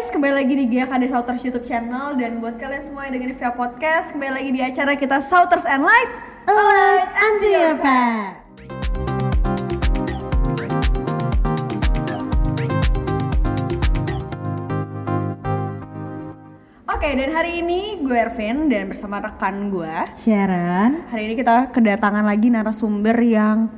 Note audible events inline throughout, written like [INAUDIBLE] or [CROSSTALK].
guys, kembali lagi di GKD Sauters YouTube channel dan buat kalian semua yang dengerin via podcast, kembali lagi di acara kita Sauters and Light. Alert answer your. Oke, dan hari ini gue Ervin dan bersama rekan gue. Sharon. Hari ini kita kedatangan lagi narasumber yang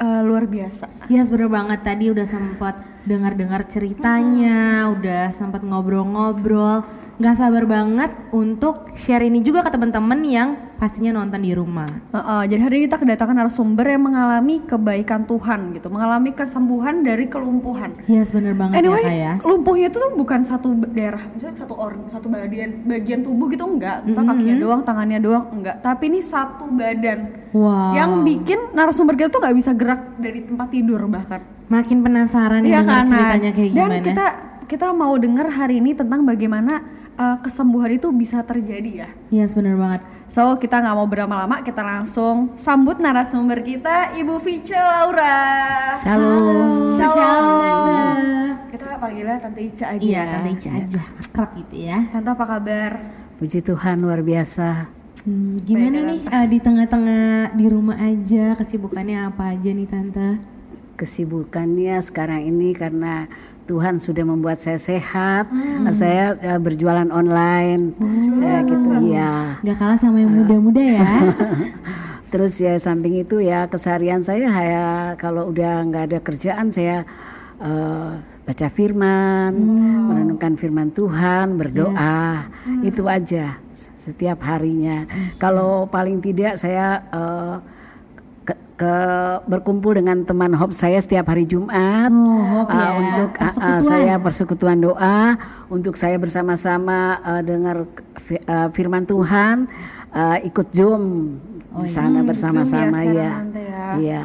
eh, luar biasa. Ya bener banget tadi udah sempat dengar-dengar ceritanya, udah sempat ngobrol-ngobrol. Nggak sabar banget untuk share ini juga ke teman-teman yang pastinya nonton di rumah. Heeh, jadi hari ini kita kedatangan narasumber yang mengalami kebaikan Tuhan gitu, mengalami kesembuhan dari kelumpuhan. Yes bener banget Anyway, ya kak ya. lumpuhnya itu tuh bukan satu daerah, misalnya satu organ, satu bagian bagian tubuh gitu enggak, misal kakinya doang, tangannya doang enggak, tapi ini satu badan Wow. yang bikin narasumber kita tuh nggak bisa gerak dari tempat tidur bahkan. Makin penasaran ya dengar kan? Ceritanya kayak Dan gimana. kita kita mau dengar hari ini tentang bagaimana uh, kesembuhan itu bisa terjadi ya. Yes bener banget. So kita nggak mau berlama-lama, kita langsung sambut narasumber kita, Ibu Vice Laura. Shalom. Shalom. Shalom, Tante. Kita panggilnya Tante Ica aja. Iya Tante Ica aja, akrab gitu ya. Tante apa kabar? Puji Tuhan luar biasa. Hmm, gimana nih eh, di tengah-tengah di rumah aja kesibukannya apa aja nih Tante? Kesibukannya sekarang ini karena Tuhan sudah membuat saya sehat. Saya eh, berjualan online. Ya gitu ya. Gak kalah sama yang muda-muda ya. [LAUGHS] Terus ya samping itu ya keseharian saya ya kalau udah nggak ada kerjaan saya eh, baca firman, merenungkan firman Tuhan, berdoa. Itu aja setiap harinya. Kalau paling tidak saya eh, ke, berkumpul dengan teman Hope saya setiap hari Jumat Oh, Hope uh, ya. untuk uh, uh, Persekutuan. saya persekutuan doa untuk saya bersama-sama uh, dengar uh, firman Tuhan uh, ikut Zoom di sana bersama-sama Zoom ya ya. sekarang nanti ya. Iya.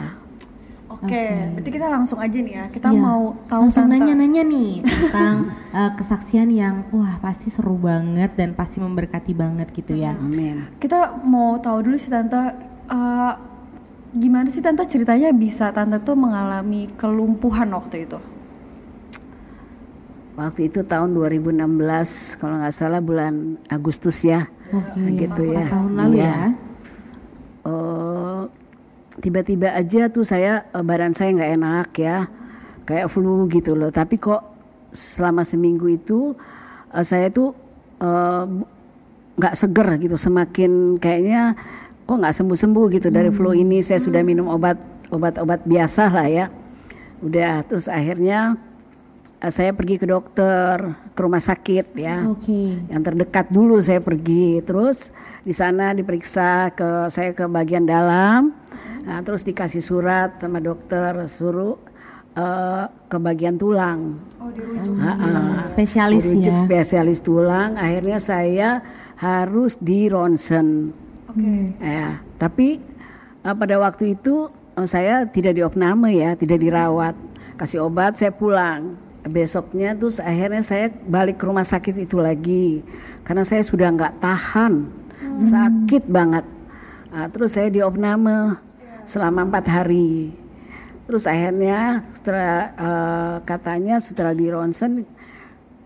Oke, berarti kita langsung aja nih ya. Kita Iya. mau tahu langsung nanya-nanya nih tentang [LAUGHS] eh, kesaksian yang wah pasti seru banget dan pasti memberkati banget gitu ya. Amin. Kita mau tahu dulu sih Tante eh, gimana sih Tante ceritanya bisa Tante tuh mengalami kelumpuhan waktu itu? Waktu itu tahun 2016 kalau nggak salah bulan Agustus ya. Oke. gitu ya. Tahun lalu Iya. ya. Eh, tiba-tiba aja tuh saya eh, badan saya nggak enak ya kayak flu gitu loh tapi kok selama seminggu itu eh, saya tuh eh, nggak seger gitu semakin kayaknya kok nggak sembuh-sembuh gitu dari flu ini saya sudah minum obat obat-obat biasa lah ya. Udah terus akhirnya eh, saya pergi ke dokter ke rumah sakit ya. Oke. yang terdekat dulu saya pergi. Terus di sana diperiksa ke saya ke bagian dalam. Nah, terus dikasih surat sama dokter suruh eh, ke bagian tulang. Oh, dirujuk. Ha-ha. Spesialis Dirujuk ya. spesialis tulang. Akhirnya saya harus di ronsen Oke. ya tapi eh, pada waktu itu eh, saya tidak diopname ya tidak dirawat. Kasih obat saya pulang. Besoknya terus akhirnya saya balik ke rumah sakit itu lagi. Karena saya sudah nggak tahan. Sakit banget. Nah, terus saya diopname selama empat hari. Terus akhirnya setelah eh, katanya setelah di ronsen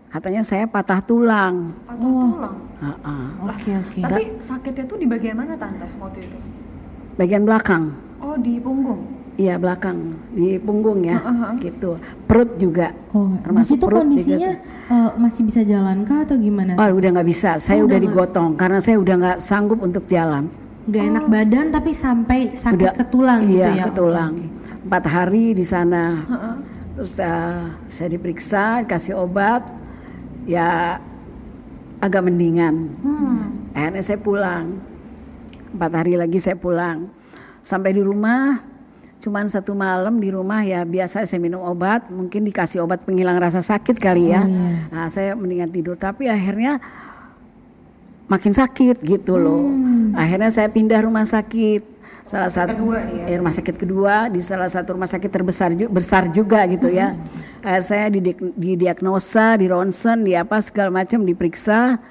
katanya saya patah tulang Patah tulang. Ha-ha. Oke oke. Tapi sakitnya tuh di bagian mana Tante waktu itu? bagian belakang Oh, di punggung. Iya belakang di punggung ya, gitu. Perut juga. Oh, di situ kondisinya eh, masih bisa jalan kah atau gimana? Oh udah nggak bisa, saya udah digotong karena saya udah nggak sanggup untuk jalan. Gak enak badan tapi sampai sakit Udah, ke tulang gitu iya, ya. ke tulang. Empat hari di sana, terus eh, saya diperiksa, kasih obat, ya agak mendingan. Akhirnya saya pulang. Empat hari lagi saya pulang. Sampai di rumah, cuman satu malam di rumah ya biasa saya minum obat, mungkin dikasih obat penghilang rasa sakit kali ya. Nah, saya mendingan tidur, tapi akhirnya makin sakit gitu loh. Akhirnya saya pindah rumah sakit. Salah satu eh, rumah sakit kedua di salah satu rumah sakit terbesar ju- besar juga gitu ya. Akhirnya saya didik- didiagnosa, di ronsen, di apa segala macam diperiksa.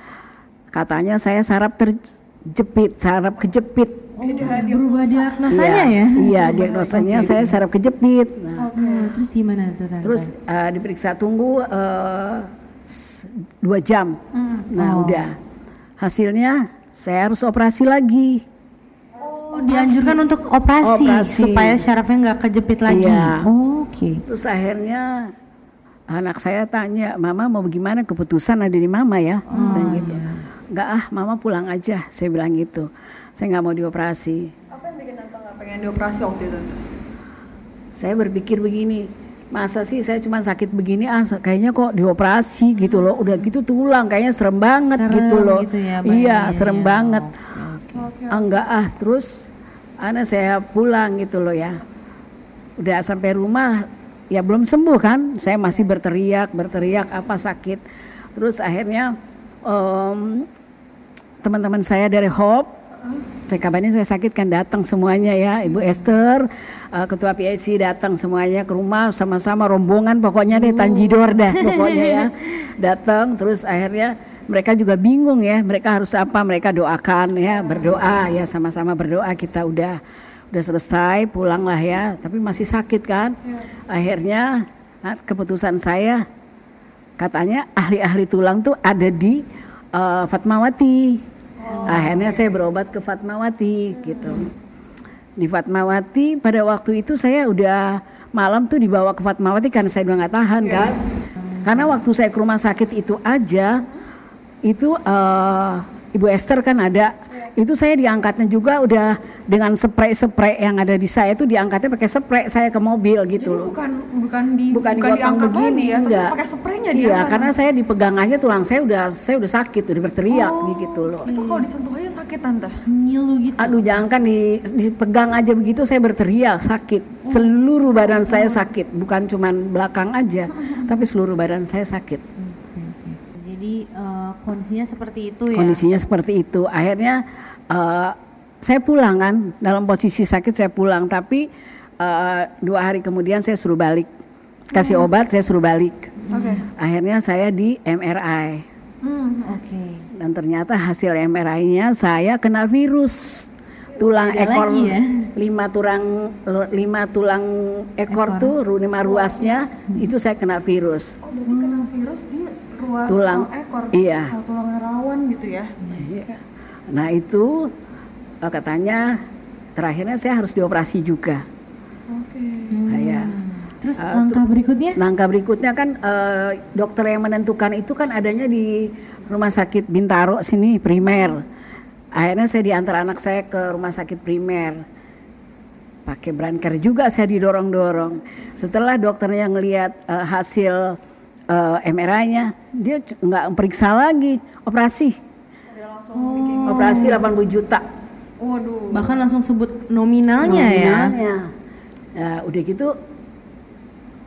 Katanya saya saraf terjepit, saraf kejepit. Berubah diagnosanya Iya, ya? Iya, diagnosanya saya saraf kejepit. Nah, Oh, terus gimana tuh tante? Terus eh, diperiksa tunggu eh, s- dua jam. Nah udah hasilnya saya harus operasi lagi. Oh, dianjurkan untuk operasi, Operasi. supaya syarafnya nggak kejepit lagi. Iya. Oh, Oke. Terus akhirnya anak saya tanya, Mama mau bagaimana keputusan ada di Mama ya? Dan gitu. Enggak ah, Mama pulang aja. Saya bilang gitu. Saya nggak mau dioperasi. Apa yang bikin tante nggak pengen dioperasi waktu itu? Saya berpikir begini, masa sih saya cuma sakit begini ah kayaknya kok dioperasi gitu loh. Udah gitu tulang kayaknya serem banget Serem gitu loh. gitu ya, iya, bayangnya serem ya. banget. Oke. Ah, enggak ah, terus anak saya pulang gitu loh ya. Udah sampai rumah ya belum sembuh kan. Saya masih berteriak, berteriak apa sakit. Terus akhirnya em, teman-teman saya dari Hope saya kabarnya saya sakit kan datang semuanya ya Ibu Esther eh, ketua PIC datang semuanya ke rumah sama-sama rombongan pokoknya deh Tanjidor dah pokoknya ya [LAUGHS] datang terus akhirnya mereka juga bingung ya mereka harus apa mereka doakan ya berdoa ya sama-sama berdoa kita udah udah selesai pulang lah ya tapi masih sakit kan akhirnya ah, keputusan saya katanya ahli-ahli tulang tuh ada di eh, Fatmawati. Akhirnya saya berobat ke Fatmawati gitu. Di Fatmawati pada waktu itu saya udah malam tuh dibawa ke Fatmawati karena saya udah nggak tahan kan. Karena waktu saya ke rumah sakit itu aja itu eh, Ibu Esther kan ada itu saya diangkatnya juga udah dengan spray-spray yang ada di saya itu diangkatnya pakai spray saya ke mobil gitu loh. Bukan bukan di bukan, bukan diangkat begini lagi ya, enggak. pakai spraynya iya diangkat. karena saya dipegang aja tulang saya udah saya udah sakit udah berteriak gitu loh Itu kalau disentuh aja sakit tante. Ngilu gitu. aduh jangan kan di, dipegang aja begitu saya berteriak sakit seluruh badan saya sakit bukan cuman belakang aja tapi seluruh badan saya sakit. Jadi eh, kondisinya seperti itu ya. kondisinya seperti itu akhirnya eh, saya pulang kan dalam posisi sakit saya pulang tapi eh, dua hari kemudian saya suruh balik kasih obat saya suruh balik Oke. akhirnya saya di MRI Hmm. Oke. dan ternyata hasil MRI-nya saya kena virus tulang Ada ekor lagi ya? lima tulang lima tulang ekor, tuh ru- lima ruasnya itu saya kena virus Oh berarti kena virus di ruas Tulang. ekor. Iya. Oh, tulang rawan gitu ya. nah itu eh, katanya terakhirnya saya harus dioperasi juga Oke. Nah, ya. Terus langkah berikutnya? Langkah berikutnya kan eh, dokter yang menentukan itu kan adanya di rumah sakit Bintaro sini primer. Akhirnya saya diantar anak saya ke rumah sakit primer. Pakai branker juga saya didorong-dorong. Setelah dokternya ngelihat eh, hasil eh, MRI-nya, dia nggak periksa lagi, operasi. Operasi 80 juta. Waduh. Bahkan langsung sebut nominalnya ya. Nominalnya. Ya udah gitu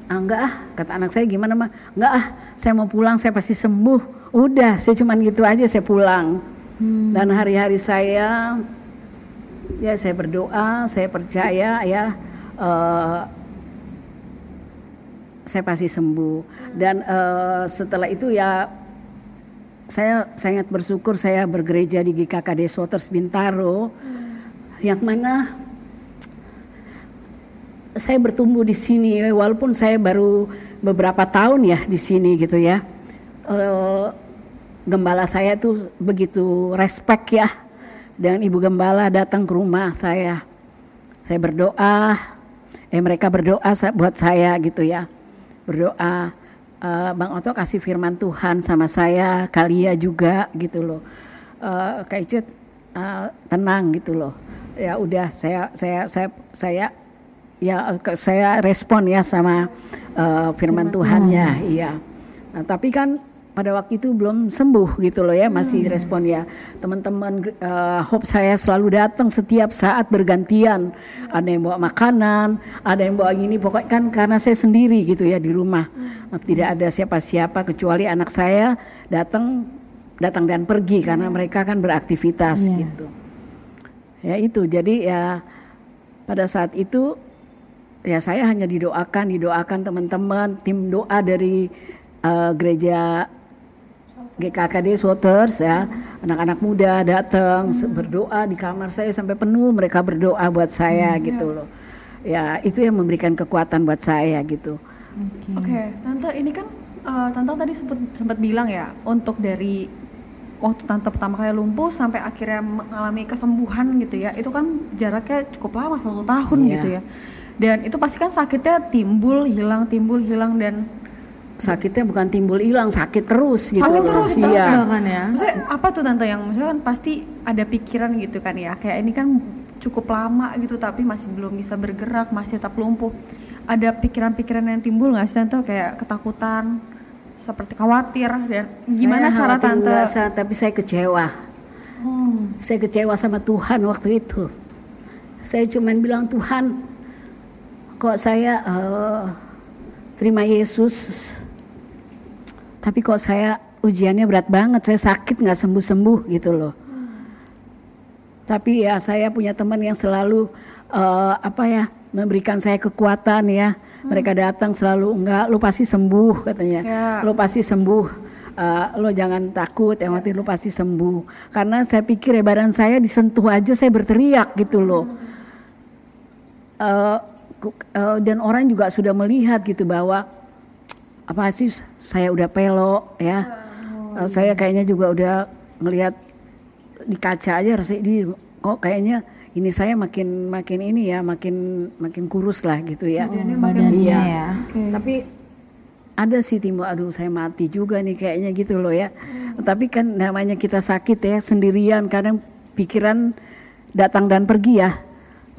ah enggak ah kata anak saya gimana mah enggak ah saya mau pulang saya pasti sembuh udah saya cuman gitu aja saya pulang dan hari-hari saya ya saya berdoa saya percaya ya eh, saya pasti sembuh. Dan eh, setelah itu ya saya sangat bersyukur saya bergereja di GKKD Soters Bintaro. Yang mana saya bertumbuh di sini walaupun saya baru beberapa tahun ya di sini gitu ya. Eh, gembala saya tuh begitu respect ya. Dan ibu gembala datang ke rumah saya. Saya berdoa, eh mereka berdoa buat saya gitu ya. Berdoa eh, Bang Oto kasih firman Tuhan sama saya, Kalia juga gitu loh. Eh Kak Icut eh, tenang gitu loh. Ya udah saya saya saya saya ya saya respon ya sama eh, firman Tuhannya iya nah, tapi kan pada waktu itu belum sembuh gitu loh ya masih respon ya. Teman-teman eh, hope saya selalu datang setiap saat bergantian. Ada yang bawa makanan ada yang bawa gini. Pokoknya kan karena saya sendiri gitu ya di rumah. Nah, tidak ada siapa-siapa kecuali anak saya datang datang dan pergi karena mereka kan beraktivitas Iya. gitu. Ya itu jadi ya pada saat itu ya saya hanya didoakan didoakan teman-teman tim doa dari eh, gereja GKKD Swaters ya. Anak-anak muda datang se- berdoa di kamar saya sampai penuh mereka berdoa buat saya gitu loh. Ya itu yang memberikan kekuatan buat saya gitu. Oke, tante ini kan eh, tante tadi sempat sempat bilang ya untuk dari waktu tante pertama kali lumpuh sampai akhirnya mengalami kesembuhan gitu ya itu kan jaraknya cukup lama satu tahun Iya. gitu ya. Dan itu pasti kan sakitnya timbul hilang timbul hilang dan sakitnya bukan timbul hilang sakit terus gitu. Sakit terus, terus iya bahkan ya. maksudnya apa tuh tante yang maksudnya kan pasti ada pikiran gitu kan ya? Kayak ini kan cukup lama gitu tapi masih belum bisa bergerak masih tetap lumpuh. Ada pikiran-pikiran yang timbul nggak sih tante? Kayak ketakutan seperti khawatir dan gimana Saya cara tante? tapi saya kecewa. Oh, saya kecewa sama Tuhan waktu itu. Saya cuman bilang Tuhan kok saya eh, terima Yesus tapi kok saya ujiannya berat banget saya sakit nggak sembuh sembuh gitu loh. Tapi ya saya punya teman yang selalu eh, apa ya memberikan saya kekuatan ya. Mereka datang selalu enggak lu pasti sembuh katanya. Ya. lu pasti sembuh. Eh, lo jangan takut yang penting lu pasti sembuh. Karena saya pikir ya badan saya disentuh aja saya berteriak gitu loh. Ku- eh, dan orang juga sudah melihat gitu bahwa apa sih saya udah pelok ya. Eh, saya kayaknya juga udah ngelihat di kaca aja rasanya di kok kayaknya ini saya makin makin ini ya makin makin kurus lah gitu ya. Badannya Iya. ya. tapi ada sih timbul aduh saya mati juga nih kayaknya gitu loh ya. Tapi kan namanya kita sakit ya sendirian kadang pikiran datang dan pergi ya.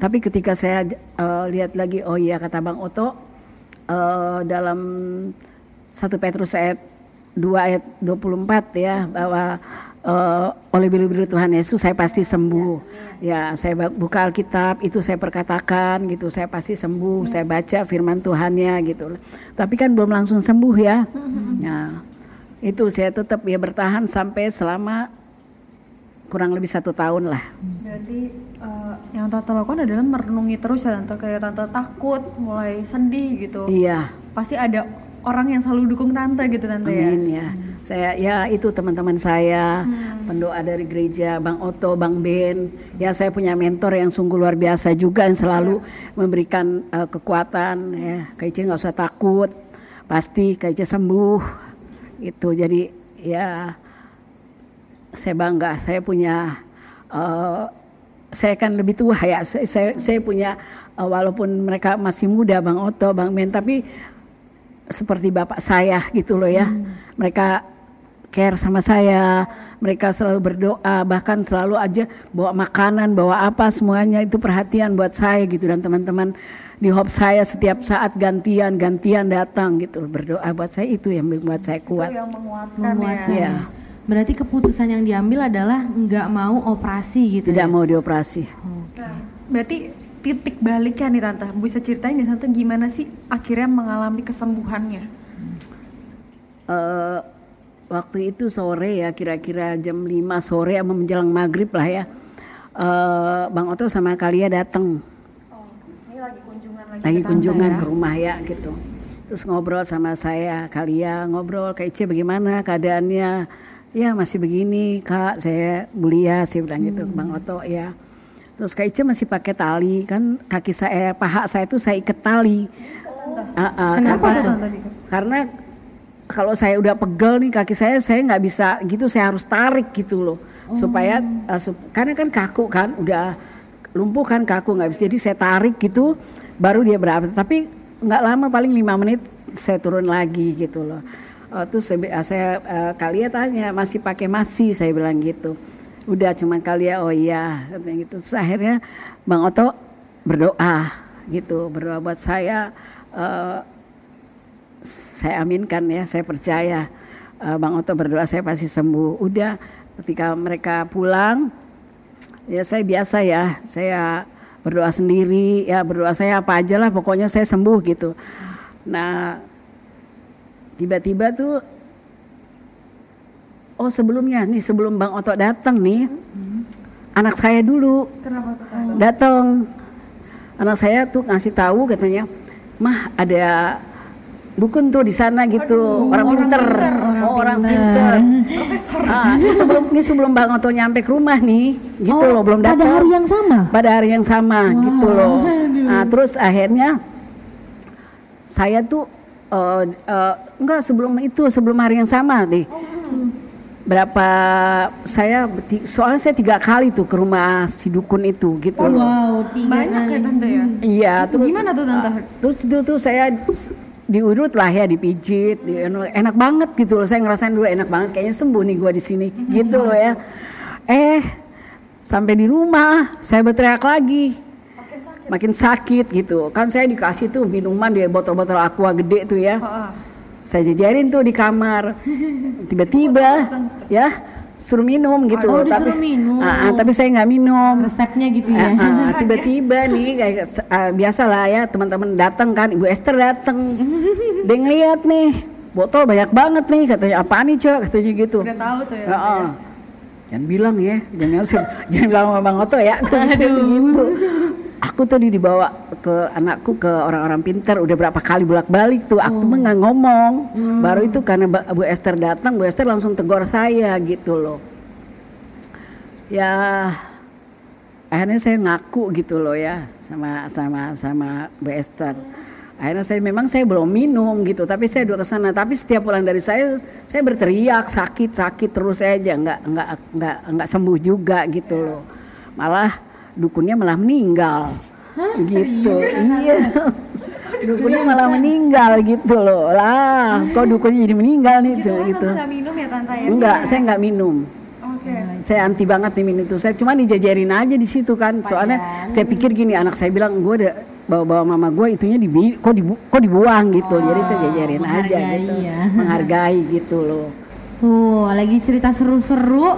Tapi ketika saya eh, lihat lagi oh iya kata Bang Oto eh, dalam 1 Petrus ayat 2 ayat 24 ya bahwa eh, oleh bilu-bilu Tuhan Yesus saya pasti sembuh. Ya, saya buka Alkitab itu saya perkatakan gitu, saya pasti sembuh. Saya baca firman Tuhannya gitu. Tapi kan belum langsung sembuh ya. Nah, itu saya tetap ya bertahan sampai selama kurang lebih satu tahun lah. Berarti eh, yang tante lakukan adalah merenungi terus ya tante kayak tante takut, mulai sedih gitu. Iya. Pasti ada orang yang selalu dukung tante gitu tante ya. Amin ya. Saya ya itu teman-teman saya, pendoa dari gereja, Bang Oto, Bang Ben. Ya saya punya mentor yang sungguh luar biasa juga yang selalu memberikan eh, kekuatan ya. Kaice nggak usah takut, pasti Kaice sembuh. Itu jadi ya saya bangga. Saya punya eh, saya kan lebih tua ya. Saya saya, saya punya eh, walaupun mereka masih muda Bang Oto, Bang Ben, tapi seperti bapak saya gitu loh ya. Mereka care sama saya, mereka selalu berdoa, bahkan selalu aja bawa makanan, bawa apa semuanya itu perhatian buat saya gitu dan teman-teman di hop saya setiap saat gantian gantian datang gitu berdoa buat saya itu yang membuat saya kuat. Itu yang menguatkan, Menguatkan. ya. Iya. Berarti keputusan yang diambil adalah nggak mau operasi gitu Tidak ya. mau dioperasi. Nah, berarti titik baliknya nih tante, bisa ceritain nggak tante gimana sih akhirnya mengalami kesembuhannya? eh waktu itu sore ya kira-kira jam 5 sore sama menjelang maghrib lah ya. eh Bang Oto sama Kalia datang Oh, ini lagi kunjungan lagi. lagi ke kunjungan ya? ke rumah ya gitu. Terus ngobrol sama saya, Kalia ngobrol, Kak Ice bagaimana keadaannya? Ya masih begini Kak, saya mulia, saya bilang gitu ke Bang Oto ya. Terus Kak Ice masih pakai tali kan kaki saya, paha saya itu saya ikat tali. Ah, ah, Kenapa karena- karena kalau saya udah pegel nih kaki saya saya nggak bisa gitu saya harus tarik gitu loh. Supaya uh, sup- karena kan kaku kan udah lumpuh kan kaku nggak bisa. Jadi saya tarik gitu baru dia berapa. Tapi nggak lama paling lima menit saya turun lagi gitu loh. Uh, terus saya, uh, saya uh, Kalia tanya masih pakai masih? Saya bilang gitu udah cuman Kalia oh iya katanya gitu terus akhirnya Bang Oto berdoa gitu berdoa buat saya uh, saya aminkan ya, saya percaya eh, Bang Oto berdoa saya pasti sembuh. Udah ketika mereka pulang, ya saya biasa ya, saya berdoa sendiri, ya berdoa saya apa aja lah, pokoknya saya sembuh gitu. Nah, tiba-tiba tuh, oh sebelumnya. Nih sebelum Bang Oto datang nih, anak saya dulu. Datang. Anak saya tuh ngasih tahu katanya mah ada dukun tuh di sana gitu. Orang, pinter, oh orang pinter, Profesor. Ah, ini sebelum ini sebelum bang Oto nyampe ke rumah nih gitu loh belum datang. Pada hari yang sama. pada hari yang sama gitu loh. nah terus akhirnya saya tuh eh, eh, enggak sebelum itu sebelum hari yang sama deh. Berapa saya soalnya saya tiga kali tuh ke rumah si dukun itu gitu loh. Wow, tiga Banyak ya tante ya. Iya, terus Gimana tuh tante? terus itu tuh saya diurut lah ya dipijit, di- enak banget gitu loh. Saya ngerasain dulu enak banget kayaknya sembuh nih gua di sini gitu loh ya. Eh sampai di rumah saya berteriak lagi. Makin sakit gitu. Kan saya dikasih tuh minuman di botol-botol aqua gede tuh ya. Heeh. Saya jajarin tuh di kamar. Tiba-tiba ya suruh minum gitu. Oh, disuruh minum. Ah, ah, tapi saya nggak minum. Resepnya gitu Ah, ya. tiba-tiba nih kayak ah, biasa lah ya teman-teman datang kan Ibu Esther datang dia ngeliat nih botol banyak banget nih katanya apa nih cok katanya gitu Udah tahu tuh ya. Heeh. jangan bilang ya jangan [LAUGHS] jangan bilang sama Bang Oto ya gitu aku tadi dibawa ke anakku ke orang-orang pintar udah berapa kali bolak-balik tuh. Aku mah nggak ngomong. Baru itu karena Bu Esther datang Bu Esther langsung tegur saya gitu loh. Ya akhirnya saya ngaku gitu loh ya sama sama sama Bu Esther. Akhirnya saya memang saya belum minum gitu tapi saya dua ke sana tapi setiap pulang dari saya saya berteriak sakit sakit terus aja. Nggak nggak nggak nggak sembuh juga gitu loh. Malah dukunnya malah meninggal. Gitu. iya. [LAUGHS] Dukunnya malah meninggal gitu loh. Lah kok dukunnya jadi meninggal nih Gitu. gitu tante minum ya tante ya? enggak saya nggak minum. Oke. saya anti banget nih minum itu. Saya cuma dijajarin aja di situ kan. Soalnya saya pikir gini anak saya bilang gue ada bawa-bawa mama gue itunya dibi kok dibu kok dibuang gitu. Jadi saya jajarin aja gitu. ya. menghargai gitu loh Tuh, lagi cerita seru-seru.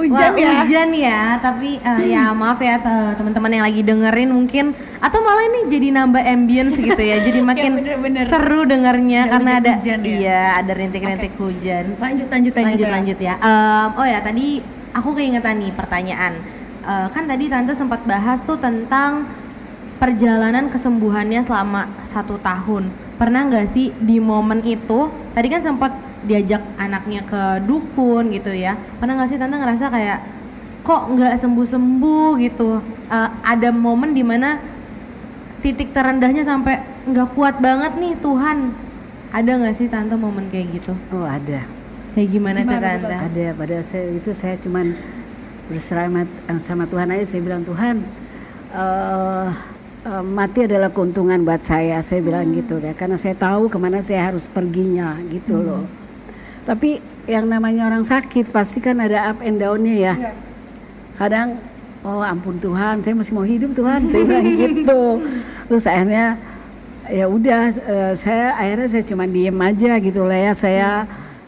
Hujan Wah, ya? Hujan ya, tapi eh, [CLEARS THROAT] ya maaf ya te- teman-teman yang lagi dengerin mungkin atau malah ini jadi nambah ambience gitu ya. Jadi [LAUGHS] makin bener-bener. seru dengernya Ada karena ada hujan ya? iya, ada rintik-rintik hujan. Lanjut lanjut lanjut. Lanjut ya. lanjut ya. Em, oh ya, tadi aku keingetan nih pertanyaan. Eh, kan tadi tante sempat bahas tuh tentang perjalanan kesembuhannya selama satu tahun. Pernah nggak sih di momen itu? Tadi kan sempat diajak anaknya ke dukun gitu ya. Pernah nggak sih tante ngerasa kayak kok nggak sembuh sembuh gitu? Eh, ada momen di mana titik terendahnya sampai nggak kuat banget nih Tuhan. Ada nggak sih tante momen kayak gitu? oh ada Kayak gimana tuh tante? ada pada saya itu saya cuman berserah sama, sama Tuhan aja saya bilang Tuhan eh eh, mati adalah keuntungan buat saya saya bilang gitu ya karena saya tahu ke mana saya harus perginya gitu loh tapi yang namanya orang sakit pasti kan ada up and downnya ya. Kadang oh ampun Tuhan saya masih mau hidup Tuhan saya bilang [LAUGHS] gitu. Terus akhirnya ya udah eh, saya akhirnya saya cuma diem aja gitu lah ya. Saya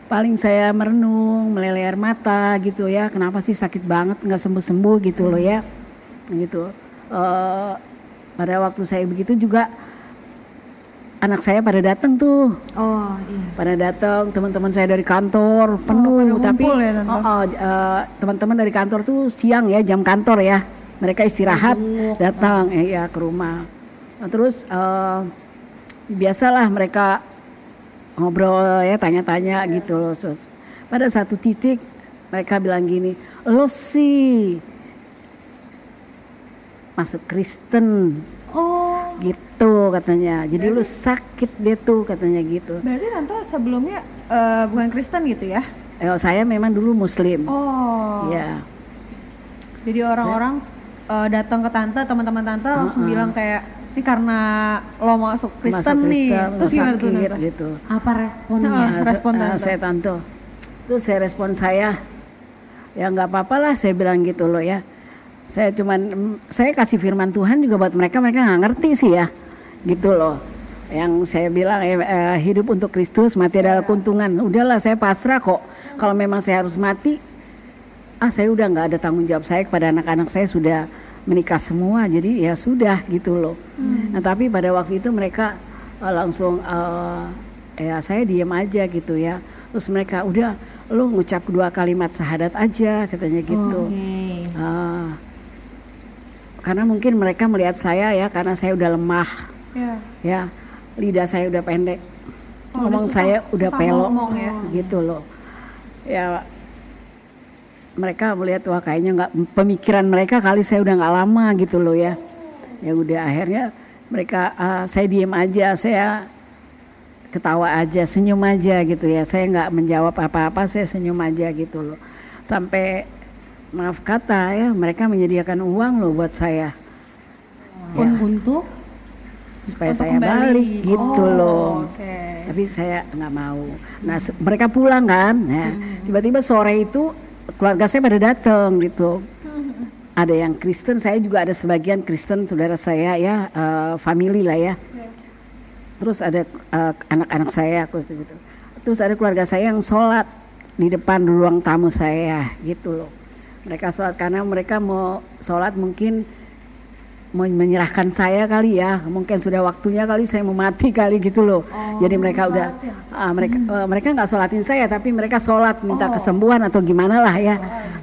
paling saya merenung meleleh air mata gitu ya. Kenapa sih sakit banget nggak sembuh sembuh gitu loh ya. Gitu. Eh, pada waktu saya begitu juga anak saya pada datang tuh Oh iya. pada datang teman-teman saya dari kantor penuh pada tapi ya, Tante? oh, oh, eh, teman-teman dari kantor tuh siang ya jam kantor ya mereka istirahat datang eh, ya ke rumah Nah, terus eh, biasalah mereka ngobrol ya tanya-tanya gitu loh Terus pada satu titik mereka bilang gini lo sih masuk Kristen Oh. Gitu katanya jadi lu sakit deh tuh katanya gitu Berarti tante sebelumnya eh, bukan Kristen gitu ya? Eh, saya memang dulu muslim. Oh. Ya. Jadi orang-orang eh, datang ke tante, teman-teman tante langsung bilang kayak ini karena lo masuk Kristen Masuk nih. Kristen, Terus lo gimana tuh tante? gitu. Apa responnya? Nah, respon tante. saya tante. Terus saya respon saya, ya nggak apa-apa lah saya bilang gitu loh ya. Saya cuman, saya kasih firman Tuhan juga buat mereka, mereka nggak ngerti sih ya, gitu loh. Yang saya bilang eh, eh, hidup untuk Kristus, mati adalah keuntungan. Udahlah saya pasrah kok. Kalau memang saya harus mati, ah saya udah nggak ada tanggung jawab saya kepada anak-anak saya sudah menikah semua jadi ya sudah gitu loh nah tapi pada waktu itu mereka eh, langsung eh, ya saya diam aja gitu ya terus mereka udah lu ngucap dua kalimat syahadat aja katanya gitu Oke. Ah, karena mungkin mereka melihat saya ya karena saya udah lemah Ya. ya lidah saya udah pendek Oh, ngomong udah susah- saya udah susah pelok ngomong ya. gitu loh ya mereka melihat wah kayaknya nggak pemikiran mereka kali saya udah nggak lama gitu loh ya ya udah akhirnya mereka ah, saya diem aja saya ketawa aja, senyum aja gitu ya. Saya nggak menjawab apa-apa, saya senyum aja gitu loh. Sampai maaf kata ya, mereka menyediakan uang loh buat saya Un- Untuk supaya Untuk saya kembali. balik gitu Oh, loh. oke. Tapi saya nggak mau. Nah mereka pulang kan, nah, tiba-tiba sore itu keluarga saya pada datang gitu. Ada yang Kristen, saya juga ada sebagian Kristen saudara saya ya, eh, family lah ya. Terus ada eh, anak-anak saya, aku gitu. Terus ada keluarga saya yang sholat di depan ruang tamu saya gitu loh. Mereka sholat karena mereka mau sholat mungkin mau menyerahkan saya kali ya. Mungkin sudah waktunya kali saya mau mati kali gitu loh. Jadi mereka udah ah, mereka eh, mereka nggak sholatin saya tapi mereka sholat minta kesembuhan atau gimana lah ya.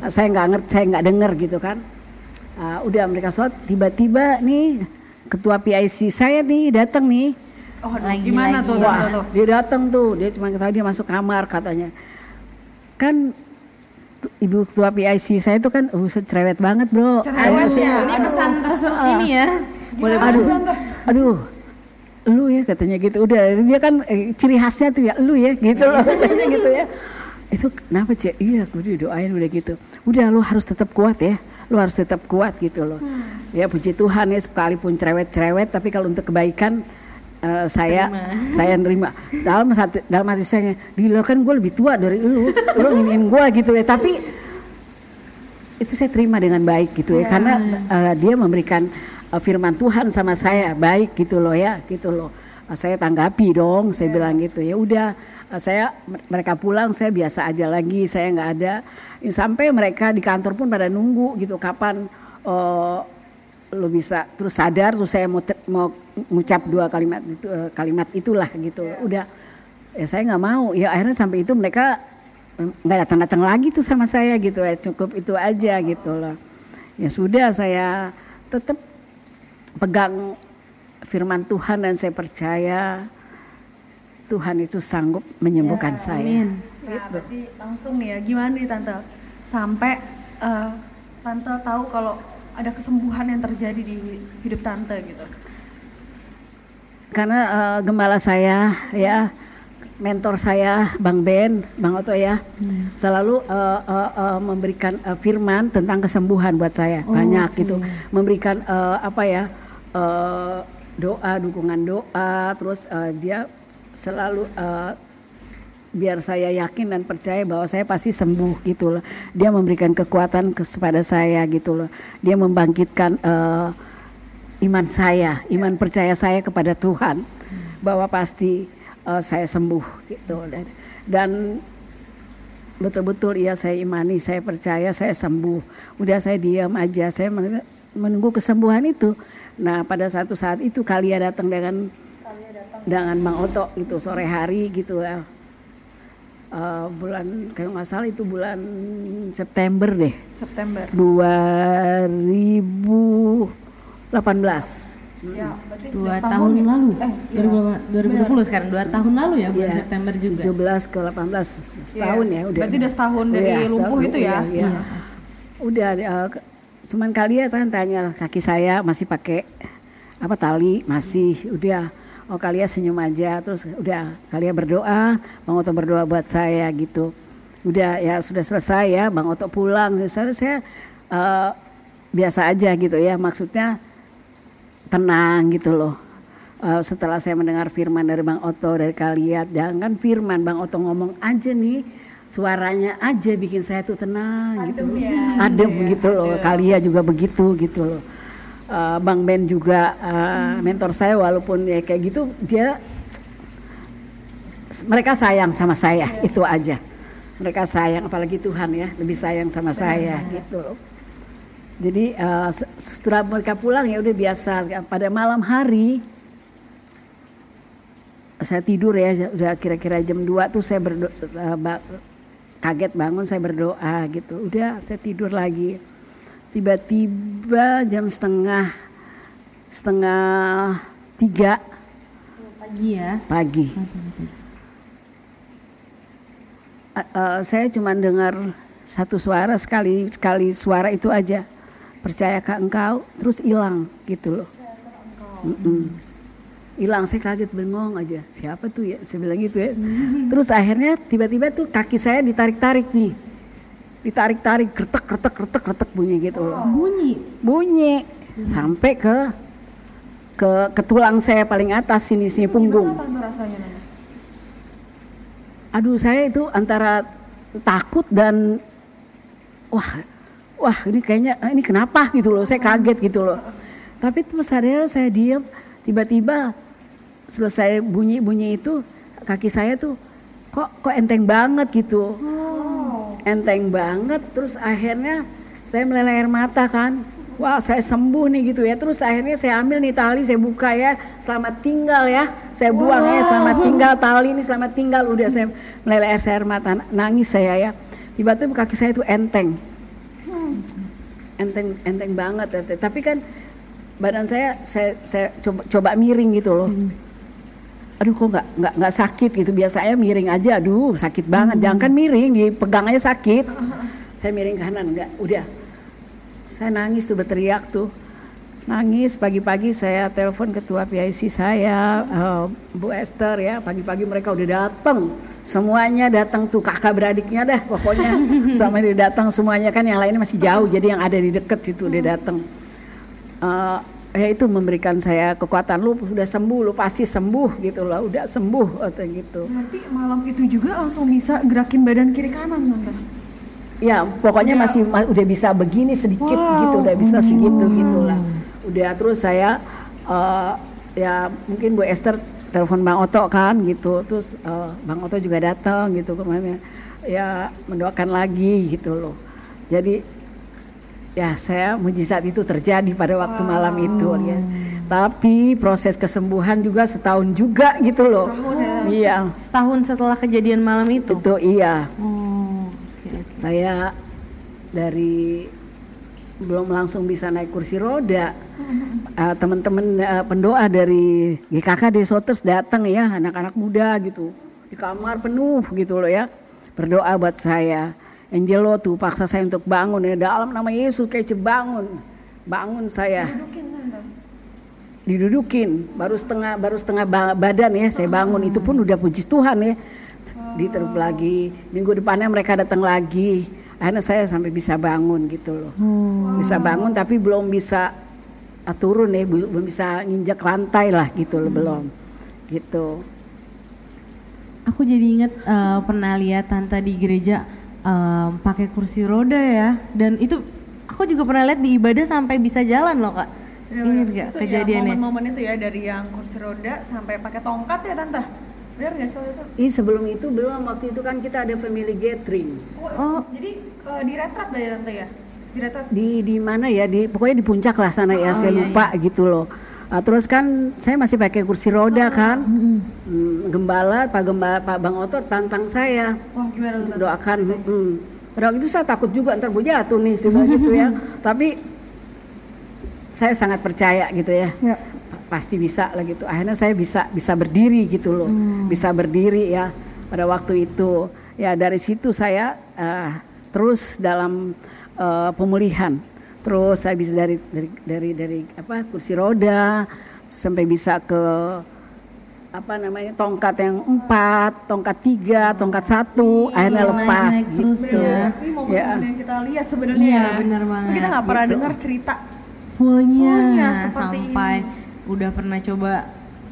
Saya nggak ngerti saya nggak dengar gitu kan. Ah, udah mereka sholat tiba-tiba nih ketua PIC saya nih datang nih. Oh, gimana tuh Wah, dia datang tuh, dia cuma ketahui dia masuk kamar katanya. Kan ibu ketua PIC saya itu kan uh, cerewet banget, Bro. Cerewet ya. ini pesan tersebut ini ya. Boleh aduh. Aduh. Lu ya katanya gitu. Udah dia kan eh, ciri khasnya tuh ya lu ya gitu loh [LAUGHS] katanya gitu ya. Itu kenapa Cek? Iya, gue didoain udah gitu. Udah lu harus tetap kuat ya. Lu harus tetap kuat gitu loh. Ya puji Tuhan ya sekalipun cerewet-cerewet tapi kalau untuk kebaikan eh, saya saya nerima. Dalam hati dalam hati saya gila kan gue lebih tua dari lu. Lu nginin gue gitu ya. Tapi itu saya terima dengan baik gitu ya. Karena eh, dia memberikan eh, firman Tuhan sama saya baik gitu loh ya gitu loh. Eh, saya tanggapi dong saya bilang gitu. Ya udah eh, saya mereka pulang saya biasa aja lagi saya nggak ada. Ya, sampai mereka di kantor pun pada nunggu gitu kapan eh, lo bisa terus sadar terus saya mau mau ngucap dua kalimat itu eh, kalimat itulah gitu. Udah ya saya nggak mau. Ya akhirnya sampai itu mereka eh, nggak datang datang lagi tuh sama saya gitu. Ya cukup itu aja gitu loh. Ya sudah saya tetap pegang firman Tuhan dan saya percaya Tuhan itu sanggup menyembuhkan saya. Amin. Nah, berarti langsung nih ya, gimana nih tante? Sampai eh, tante tahu kalau ada kesembuhan yang terjadi di hidup tante gitu. karena eh, gembala saya ya mentor saya Bang Ben Bang Oto ya selalu eh, eh, eh, memberikan eh, firman tentang kesembuhan buat saya. Banyak gitu. Memberikan eh, apa ya eh, doa dukungan doa terus eh, dia selalu eh, biar saya yakin dan percaya bahwa saya pasti sembuh gitu loh. Dia memberikan kekuatan kepada saya gitu loh. Dia membangkitkan eh, iman saya, iman percaya saya kepada Tuhan bahwa pasti eh, saya sembuh gitu. Dan, dan betul-betul iya saya imani, saya percaya saya sembuh. Udah saya diam aja, saya men- menunggu kesembuhan itu. Nah pada satu saat itu Kalia datang dengan dengan Bang Oto itu sore hari gitu ya. Eh, bulan kalau nggak salah itu bulan September deh September. 2018 Ya, berarti Dua 11 tahun ya? lalu. Eh, 2020 sekarang dua tahun lalu ya bulan Iya. September juga. 17 ke 18 setahun ya udah. Berarti udah setahun dari Iya, lumpuh setahun, itu ya? iya, iya. Udah ke- cuman kali ya tanya kaki saya masih pakai apa tali masih udah oh kalian senyum aja terus udah kalian berdoa Bang Oto berdoa buat saya gitu udah ya sudah selesai ya Bang Oto pulang saya, saya eh, biasa aja gitu ya maksudnya tenang gitu loh. Eh, setelah saya mendengar firman dari Bang Oto dari kalian, jangan firman Bang Oto ngomong aja nih, suaranya aja bikin saya tuh tenang gitu. Adem gitu loh. Kalian juga begitu gitu loh. Eh, Bang Ben juga eh, mentor saya walaupun ya kayak gitu dia mereka sayang sama saya itu aja. Mereka sayang apalagi Tuhan ya lebih sayang sama saya gitu loh. Jadi se- setelah mereka pulang ya udah biasa pada malam hari saya tidur ya udah kira-kira jam 2 tuh saya berdoa kaget bangun saya berdoa gitu. Udah saya tidur lagi. Tiba-tiba jam setengah setengah tiga Pagi ya. pagi. Eh, eh, saya cuma dengar satu suara sekali sekali suara itu aja. Percayakah engkau? Terus hilang gitu loh. Hilang saya kaget bengong aja siapa tuh ya saya bilang gitu ya terus akhirnya tiba-tiba tuh kaki saya ditarik-tarik nih ditarik-tarik kretek kretek kretek kretek bunyi gitu. Loh Bunyi. bunyi. Sampai ke ke ke tulang saya paling atas sini sini punggung Gimana tante rasanya aduh saya itu antara takut dan wah wah ini kayaknya ah, ini kenapa gitu loh saya kaget gitu loh. Tapi terus saya saya diam tiba-tiba selesai bunyi-bunyi itu kaki saya tuh kok kok enteng banget gitu enteng banget. Terus akhirnya saya meleleh air mata kan. Wah saya sembuh nih gitu ya. Terus akhirnya saya ambil nih tali saya buka ya. Selamat tinggal ya. Saya buang ya selamat tinggal tali ini selamat tinggal. Udah saya meleleh air saya air mata. Nangis saya ya. Tiba-tiba kaki saya tuh enteng. Enteng enteng banget. Enteng. tapi kan badan saya saya saya coba coba miring gitu loh aduh kok nggak nggak nggak sakit? Gitu. Biasanya miring aja aduh sakit banget. Jangan kan miring dipegang aja sakit. Saya miring kanan enggak udah. Saya nangis tuh berteriak tuh. Nangis pagi-pagi saya telepon ketua PIC saya eh, Bu Esther ya. Pagi-pagi mereka udah datang semuanya datang tuh kakak beradiknya dah pokoknya. [LAUGHS] Sama dia datang semuanya kan yang lainnya masih jauh. Jadi yang ada di deket situ udah datang Eh, ya itu memberikan saya kekuatan. Lu udah sembuh lu pasti sembuh gitu lah udah sembuh atau gitu. Berarti malam itu juga langsung bisa gerakin badan kiri kanan tante. ya pokoknya masih ma- udah bisa begini sedikit gitu udah bisa segitu gitulah udah terus saya eh, ya mungkin Bu Esther telepon Bang Oto kan gitu. Terus eh, Bang Oto juga datang gitu ke mana ya mendoakan lagi gitu loh. Jadi ya saya mujizat itu terjadi pada waktu malam itu ya. Tapi proses kesembuhan juga setahun juga gitu loh. Iya. Setahun setelah kejadian malam itu. itu iya. Oh, oke, oke. saya dari belum langsung bisa naik kursi roda. [LAUGHS] Eh, teman-teman eh, pendoa dari GKK Desoters datang ya anak-anak muda gitu. Di kamar penuh gitu loh ya. Berdoa buat saya Angelo tuh paksa saya untuk bangun. Ya dalam nama Yesus kayak bangun. Bangun saya. Didudukin baru setengah baru setengah ba- badan ya saya bangun. Itu pun udah puji Tuhan ya. Diterus lagi. Minggu depannya mereka datang lagi. Akhirnya saya sampai bisa bangun gitu loh. Bisa bangun tapi belum bisa ah, turun ya. Belum bisa nginjak lantai lah gitu loh belum. Gitu. Aku jadi inget eh, pernah lihat tante di gereja eh, pakai kursi roda ya, dan itu aku juga pernah lihat di ibadah sampai bisa jalan loh kak. Ingat gak Itu kejadiannya? ya momen-momen itu ya dari yang kursi roda sampai pakai tongkat ya tante. Benar nggak sih waktu itu? Ih sebelum itu belum waktu itu kan kita ada family gathering Oh, jadi eh, di retret lah ya tante ya? Di retret. di di mana ya di pokoknya di puncak lah sana ya saya lupa gitu loh Ah, terus kan saya masih pakai kursi roda kan. Hmm, gembala pak gembala pak bang otot tantang saya. Gimana tante? doakan hmm. pada waktu itu saya takut juga ntar gue jatuh nih sebelah [LAUGHS] gitu ya. Tapi saya sangat percaya gitu ya. Ya. pasti bisa lah gitu. Akhirnya saya bisa bisa berdiri gitu loh. Bisa berdiri ya pada waktu itu. Ya dari situ saya eh, terus dalam eh, pemulihan terus saya bisa dari dari dari dari apa kursi roda sampai bisa ke apa namanya tongkat yang empat tongkat tiga tongkat satu akhirnya naik- lepas naik terus gitu ya. Ini Ya. yang kita lihat sebenarnya Iya, ya. benar banget. Kita nggak pernah dengar cerita Fullnya, Fullnya seperti sampai udah pernah coba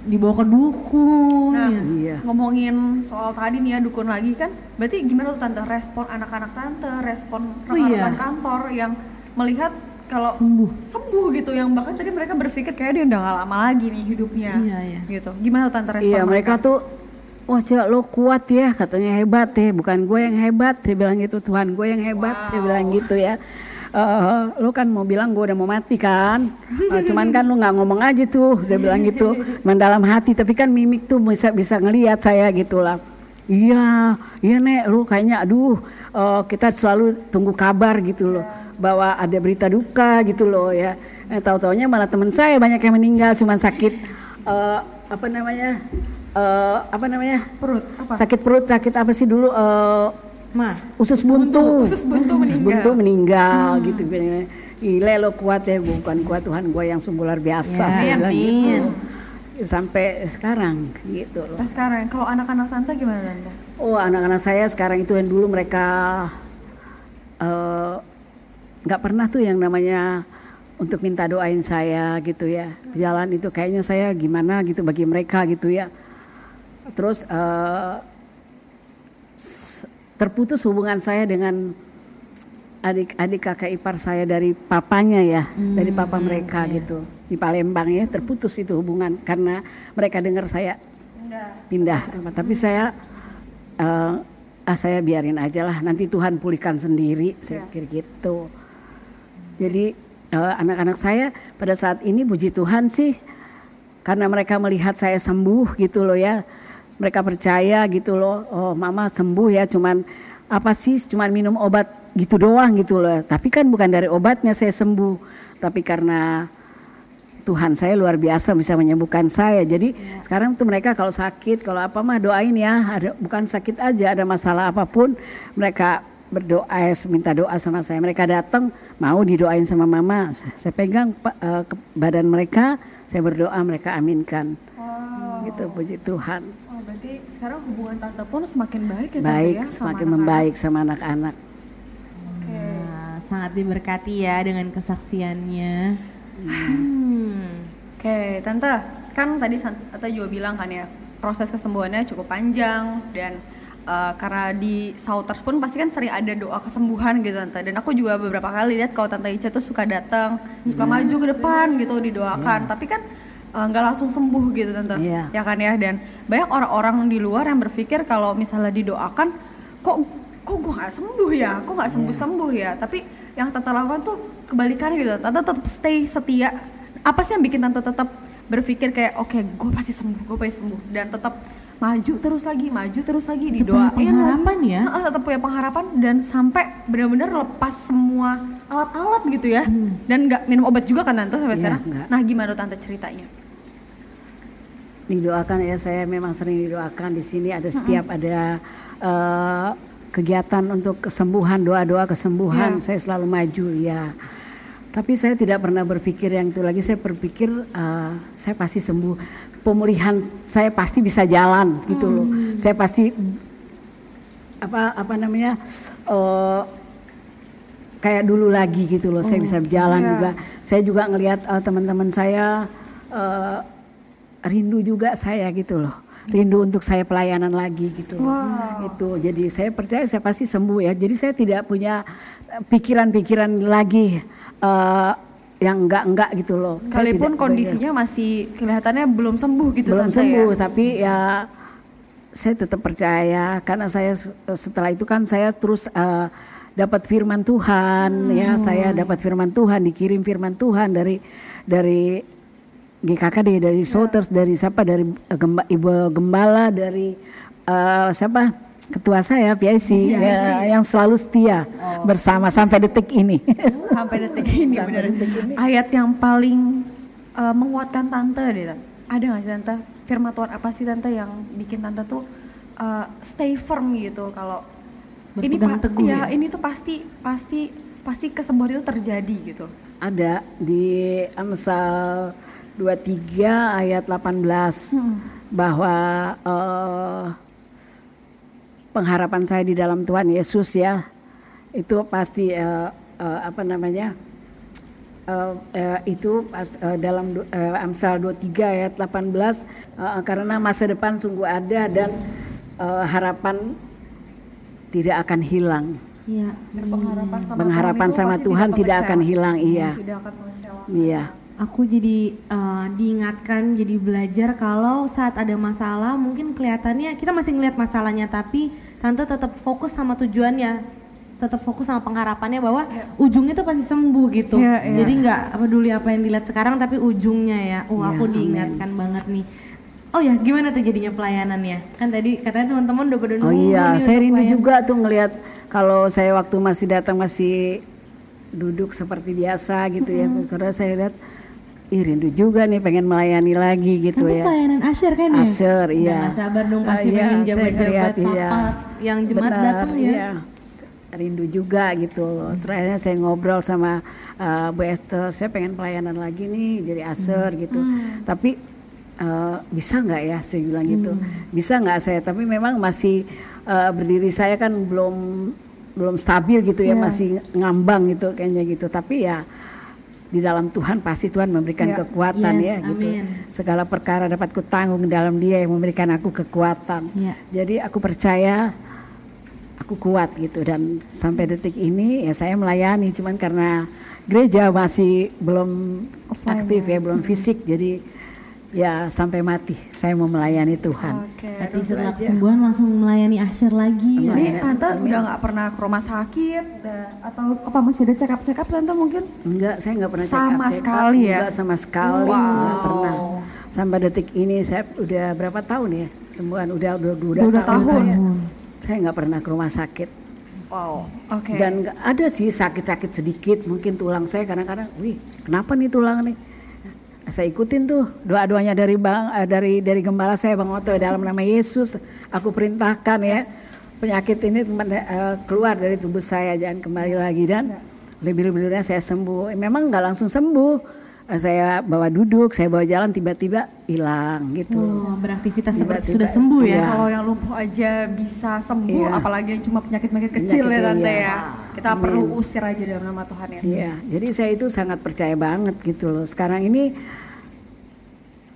dibawa ke dukun. Nah, ya. Iya. ngomongin soal tadi nih ya dukun lagi kan, berarti gimana tuh tante respon anak-anak tante, respon Oh rekan-rekan iya. kantor yang melihat kalau Sembuh. sembuh gitu, yang bahkan tadi mereka berpikir kayak dia udah gak lama lagi nih hidupnya, Iya, iya. gitu. Gimana tuh tante respon Iya mereka? tuh Wah cek lo kuat ya katanya hebat ya. Bukan gue yang hebat dia bilang gitu. Tuhan gue yang hebat dia bilang gitu ya. Eh, lo kan mau bilang gue udah mau mati kan? [LAUGHS] Eh, cuman kan lo nggak ngomong aja tuh saya bilang gitu. Cuman dalam hati tapi kan mimik tuh bisa bisa ngelihat saya gitu lah iya iya nek lu kayaknya aduh eh, kita selalu tunggu kabar gitu loh bahwa ada berita duka gitu loh ya eh, tahu taunya malah teman saya banyak yang meninggal cuman sakit eh, apa namanya eh, apa namanya perut apa? sakit perut sakit apa sih dulu eh, Ma, usus buntu Usus buntu [LAUGHS] Usus meninggal. buntu meninggal gitu gile lo kuat ya gue bukan kuat Tuhan gue yang sungguh luar biasa Ya, bilang amin. gitu sampai sekarang gitu loh. Pas sekarang kalau anak-anak tante gimana tante? Oh anak-anak saya sekarang itu yang dulu mereka eh, nggak pernah tuh yang namanya untuk minta doain saya gitu ya. Jalan itu kayaknya saya gimana gitu bagi mereka gitu ya. Terus s- terputus hubungan saya dengan adik-adik kakak ipar saya dari papanya ya dari papa mereka gitu. Di Palembang ya terputus itu hubungan karena mereka dengar saya pindah. tapi saya eh, ah saya biarin aja lah nanti Tuhan pulihkan sendiri saya pikir gitu jadi eh, anak-anak saya pada saat ini puji Tuhan sih karena mereka melihat saya sembuh gitu loh ya mereka percaya gitu loh oh mama sembuh ya cuman apa sih cuman minum obat gitu doang gitu loh tapi kan bukan dari obatnya saya sembuh tapi karena Tuhan saya luar biasa bisa menyembuhkan saya. Jadi sekarang tuh mereka kalau sakit, kalau apa mah doain ya. Ada bukan sakit aja, ada masalah apa pun mereka berdoa, eh, minta doa sama saya. Mereka datang mau didoain sama mama. Saya pegang eh, ke badan mereka, saya berdoa mereka aminkan. Gitu puji Tuhan. Oh berarti sekarang hubungan tante pun semakin baik ya Baik, ya? semakin anak-anak? membaik sama anak-anak. Oke. Nah, sangat diberkati ya dengan kesaksiannya. Hmm. Oke, tante, kan tadi tante juga bilang kan ya proses kesembuhannya cukup panjang dan eh, karena di Sauters pun pasti kan sering ada doa kesembuhan gitu tante. Dan aku juga beberapa kali lihat kalau tante Ica tuh suka datang, suka maju ke depan gitu didoakan. Tapi kan eh, nggak langsung sembuh gitu tante, Iya. ya kan ya. Dan banyak orang-orang di luar yang berpikir kalau misalnya didoakan, kok kok gue nggak sembuh ya, kok nggak sembuh sembuh ya. Tapi yang tante lakukan tuh kebalikannya gitu, tante tetap stay setia apa sih yang bikin tante tetap berpikir kayak oke gue pasti sembuh gue pasti sembuh dan tetap maju terus lagi maju terus lagi punya didoain pengharapan lagi. ya? Heeh, tetap punya pengharapan dan sampai benar-benar lepas semua alat-alat gitu ya. Dan nggak minum obat juga kan tante sampai Iya, sekarang? nggak. nah gimana tante ceritanya? Didoakan ya saya memang sering didoakan di sini. Ada setiap ada eh, kegiatan untuk kesembuhan doa-doa kesembuhan saya selalu maju ya tapi saya tidak pernah berpikir yang itu lagi. Saya berpikir eh, saya pasti sembuh pemulihan saya pasti bisa jalan gitu loh. Saya pasti apa apa namanya eh, kayak dulu lagi gitu loh saya bisa berjalan juga. Saya juga ngelihat eh, teman-teman saya eh, rindu juga saya gitu loh. Rindu untuk saya pelayanan lagi gitu loh. itu jadi saya percaya saya pasti sembuh ya. Jadi saya tidak punya pikiran-pikiran lagi eh, yang enggak-enggak gitu loh. Sekalipun kondisinya masih kelihatannya belum sembuh gitu belum tante sembuh ya tapi ya saya tetap percaya. Karena saya setelah itu kan saya terus eh, dapat firman Tuhan ya. Saya dapat firman Tuhan dikirim firman Tuhan dari dari GKKD dari Souters dari siapa? Dari eh, gemba, ibu gembala dari eh, siapa ketua saya PIC ya, yang selalu setia bersama sampai detik ini. [LAUGHS] Sampai detik ini bener. ayat yang paling uh, menguatkan tante deh Tante. ada nggak sih tante? Firman Tuhan apa sih tante yang bikin tante tuh uh, stay firm gitu kalau ini Berpegang pa- teguh ya, ya? ini tuh pasti pasti pasti kesembuhan itu terjadi gitu. Ada di Amsal 23 ayat 18 bahwa eh, pengharapan saya di dalam Tuhan Yesus ya. Itu pasti eh, eh, apa namanya eh, eh, itu pas, eh, dalam eh, Amsal 23 ayat 18 eh, karena masa depan sungguh ada dan eh, harapan tidak akan hilang. Iya, berpengharapan sama pengharapan Tuhan sama Tuhan tidak akan mengecewakan. hilang iya. Tidak akan iya Aku jadi eh, diingatkan, jadi belajar kalau saat ada masalah mungkin kelihatannya kita masih ngelihat masalahnya tapi tante tetap fokus sama tujuannya, tetap fokus sama pengharapannya bahwa ujungnya tuh pasti sembuh gitu. Iya, iya. Jadi nggak peduli apa yang dilihat sekarang tapi ujungnya ya. Oh Iya, aku diingatkan banget nih. Oh ya gimana tuh jadinya pelayanannya? Kan tadi katanya teman-teman udah pada Oh iya, saya rindu pelayanan. juga tuh ngelihat kalau saya waktu masih datang masih duduk seperti biasa gitu ya. Karena saya lihat ih rindu juga nih pengen melayani lagi gitu Nanti ya. pelayanan Asher kan ya? Asher, Udah iya. nggak sabar dong Ah, pasti iya, pengen jabat-jabat sapa iya. yang jemaat datang ya. iya. Rindu juga gitu loh. Terakhirnya saya ngobrol sama uh, Bu Esther, saya pengen pelayanan lagi nih jadi aser gitu. Tapi "Eh, bisa nggak ya saya bilang gitu bisa nggak saya tapi memang masih eh, berdiri saya kan belum belum stabil gitu ya masih ngambang gitu kayaknya gitu tapi ya di dalam Tuhan pasti Tuhan memberikan Ya. kekuatan Yes, ya gitu amin. segala perkara dapat kutanggung dalam Dia yang memberikan aku kekuatan Ya. jadi aku percaya aku kuat gitu dan sampai detik ini ya saya melayani cuman karena gereja masih belum aktif ya belum fisik jadi ya sampai mati saya mau melayani Tuhan. Oke. Berarti setelah kesembuhan langsung melayani asyir lagi. Jadi tante udah nggak pernah ke rumah sakit da- atau apa masih ada check up check up tante mungkin? Enggak, saya enggak pernah Sama check up, check up. sekali ya? Enggak sama sekali, Wow. enggak pernah. Sampai detik ini saya udah berapa tahun ya? Sembuhan udah udah udah, Udah tahun. ya. Saya enggak pernah ke rumah sakit. Wow. Oke. Dan nggak- ada sih sakit-sakit sedikit, mungkin tulang saya kadang-kadang, wih, kenapa nih tulang nih? Saya ikutin tuh doa-doanya dari bang, eh, dari dari gembala saya Bang Oto dalam nama Yesus. Aku perintahkan ya penyakit ini eh, keluar dari tubuh saya jangan kembali lagi dan lebih-lebihnya saya sembuh. Memang nggak langsung sembuh. Eh, Saya bawa duduk, saya bawa jalan tiba-tiba hilang gitu. Oh, beraktivitas seperti Tiba-tiba, sudah sembuh ya. iya. Kalau yang lumpuh aja bisa sembuh, Iya. apalagi yang cuma penyakit-penyakit kecil Penyakit, ya tante iya. ya. Kita perlu usir aja dalam nama Tuhan Yesus. Iya, jadi saya itu sangat percaya banget gitu loh. Sekarang ini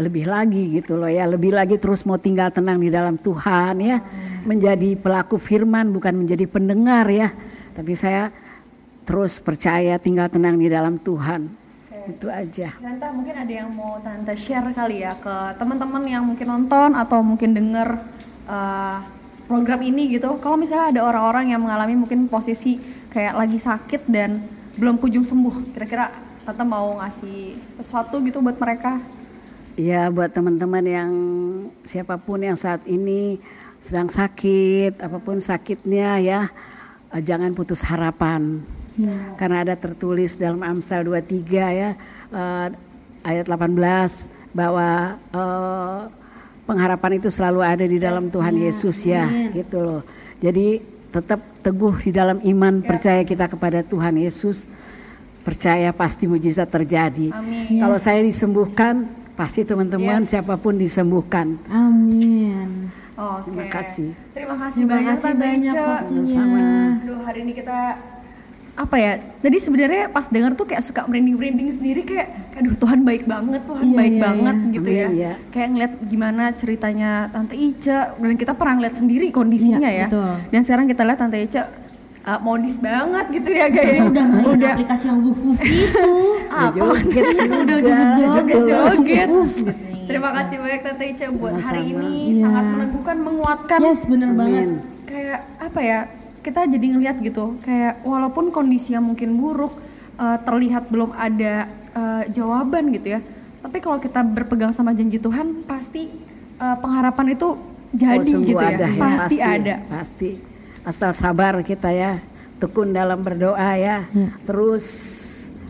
lebih lagi gitu loh ya, lebih lagi terus mau tinggal tenang di dalam Tuhan ya, menjadi pelaku firman bukan menjadi pendengar ya. Tapi saya terus percaya tinggal tenang di dalam Tuhan. Itu aja. Tante mungkin ada yang mau tante share kali ya ke teman-teman yang mungkin nonton atau mungkin denger uh, program ini gitu. Kalau misalnya ada orang-orang yang mengalami mungkin posisi kayak lagi sakit dan belum kunjung sembuh, kira-kira tante mau ngasih sesuatu gitu buat mereka? Ya buat teman-teman yang siapa pun yang saat ini sedang sakit, apa pun sakitnya ya, eh, jangan putus harapan. Karena ada tertulis dalam Amsal 23 ya, eh, ayat 18 bahwa eh, pengharapan itu selalu ada di dalam Tuhan Yesus ya, gitu loh. Jadi tetap teguh di dalam iman, percaya kita kepada Tuhan Yesus. Percaya pasti mujizat terjadi. Kalau saya disembuhkan, pasti teman-teman siapa pun disembuhkan. Amin. Oke. Terima kasih. Terima kasih Terima banyak kasih banyak waktunya. Aduh hari ini kita apa ya? Tadi sebenarnya pas dengar tuh kayak suka merinding-merinding sendiri kayak aduh Tuhan baik banget, Tuhan Iya, baik iya, banget iya. gitu Amin, ya. iya. Kayak ngeliat gimana ceritanya Tante Ica dan kita pernah ngeliat sendiri kondisinya Iya, ya. betul. Dan sekarang kita lihat Tante Ica uh, modis banget gitu ya gayanya. Udah main aplikasi yang wuf wuf itu. apa? Joget Udah joget-joget. Joget. Wuf gitu. Terima kasih banyak Tante Ica buat hari ini Iya. sangat meneguhkan, menguatkan. Yes, bener banget. kayak apa ya kita jadi ngelihat gitu kayak walaupun kondisinya mungkin buruk eh, terlihat belum ada eh, jawaban gitu ya tapi kalau kita berpegang sama janji Tuhan pasti eh, pengharapan itu jadi Oh, gitu ya ada pasti, ada Pasti. Asal sabar kita ya, tekun dalam berdoa ya. Terus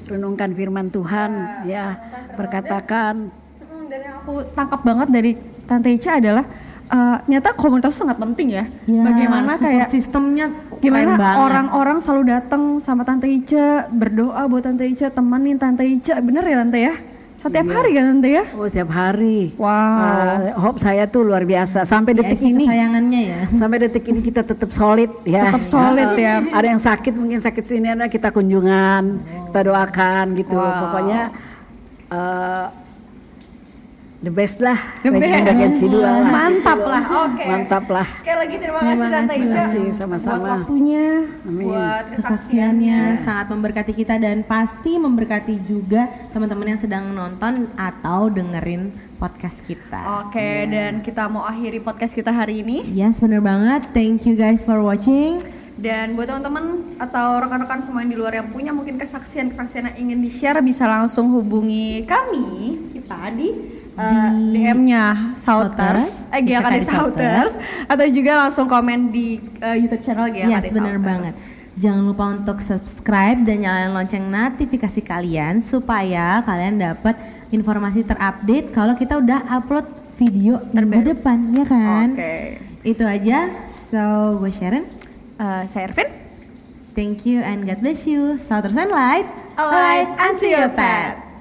renungkan firman Tuhan ya, perkatakan Mm, dan yang aku tangkap banget dari Tante Ica adalah eh, ternyata komunitas sangat penting ya, Ya, bagaimana kayak sistemnya gimana orang-orang selalu datang sama Tante Ica berdoa buat Tante Ica temenin Tante Ica. Bener ya Tante ya setiap Iya. hari kan Tante ya oh setiap hari. wow Eh, hope saya tuh luar biasa sampai Ya, detik sih ini. kesayangannya ya. [LAUGHS] Sampai detik ini kita tetap solid ya. Tetap solid Nah, ya. Ada yang sakit mungkin sakit sini ada kita kunjungan, kita doakan gitu. Pokoknya eh, the best lah. The Bagian- best. dua lah. mantap lah [LAUGHS] oke Mantap lah. sekali lagi terima kasih Tante Ica kasih, sama-sama. buat waktunya Amin. buat kesaksiannya kesaksiannya sangat memberkati kita dan pasti memberkati juga teman-teman yang sedang nonton atau dengerin podcast kita. oke dan kita mau akhiri podcast kita hari ini Yes, bener banget. Thank you guys for watching. Dan buat teman-teman atau rekan-rekan semua yang di luar yang punya mungkin kesaksian-kesaksian yang ingin di-share bisa langsung hubungi kami kita di, uh, DM-nya Souters, Souters, eh di Souters atau juga langsung komen di uh, YouTube channel GLKD Yes, bener Souters. banget. Jangan lupa untuk subscribe dan nyalain lonceng notifikasi kalian supaya kalian dapat informasi terupdate kalau kita udah upload video minggu depan, ya kan? Oke. Itu aja. So, gue Sharon. Uh, saya Ervin. Thank you and God bless you. Souters and light. A light unto your path.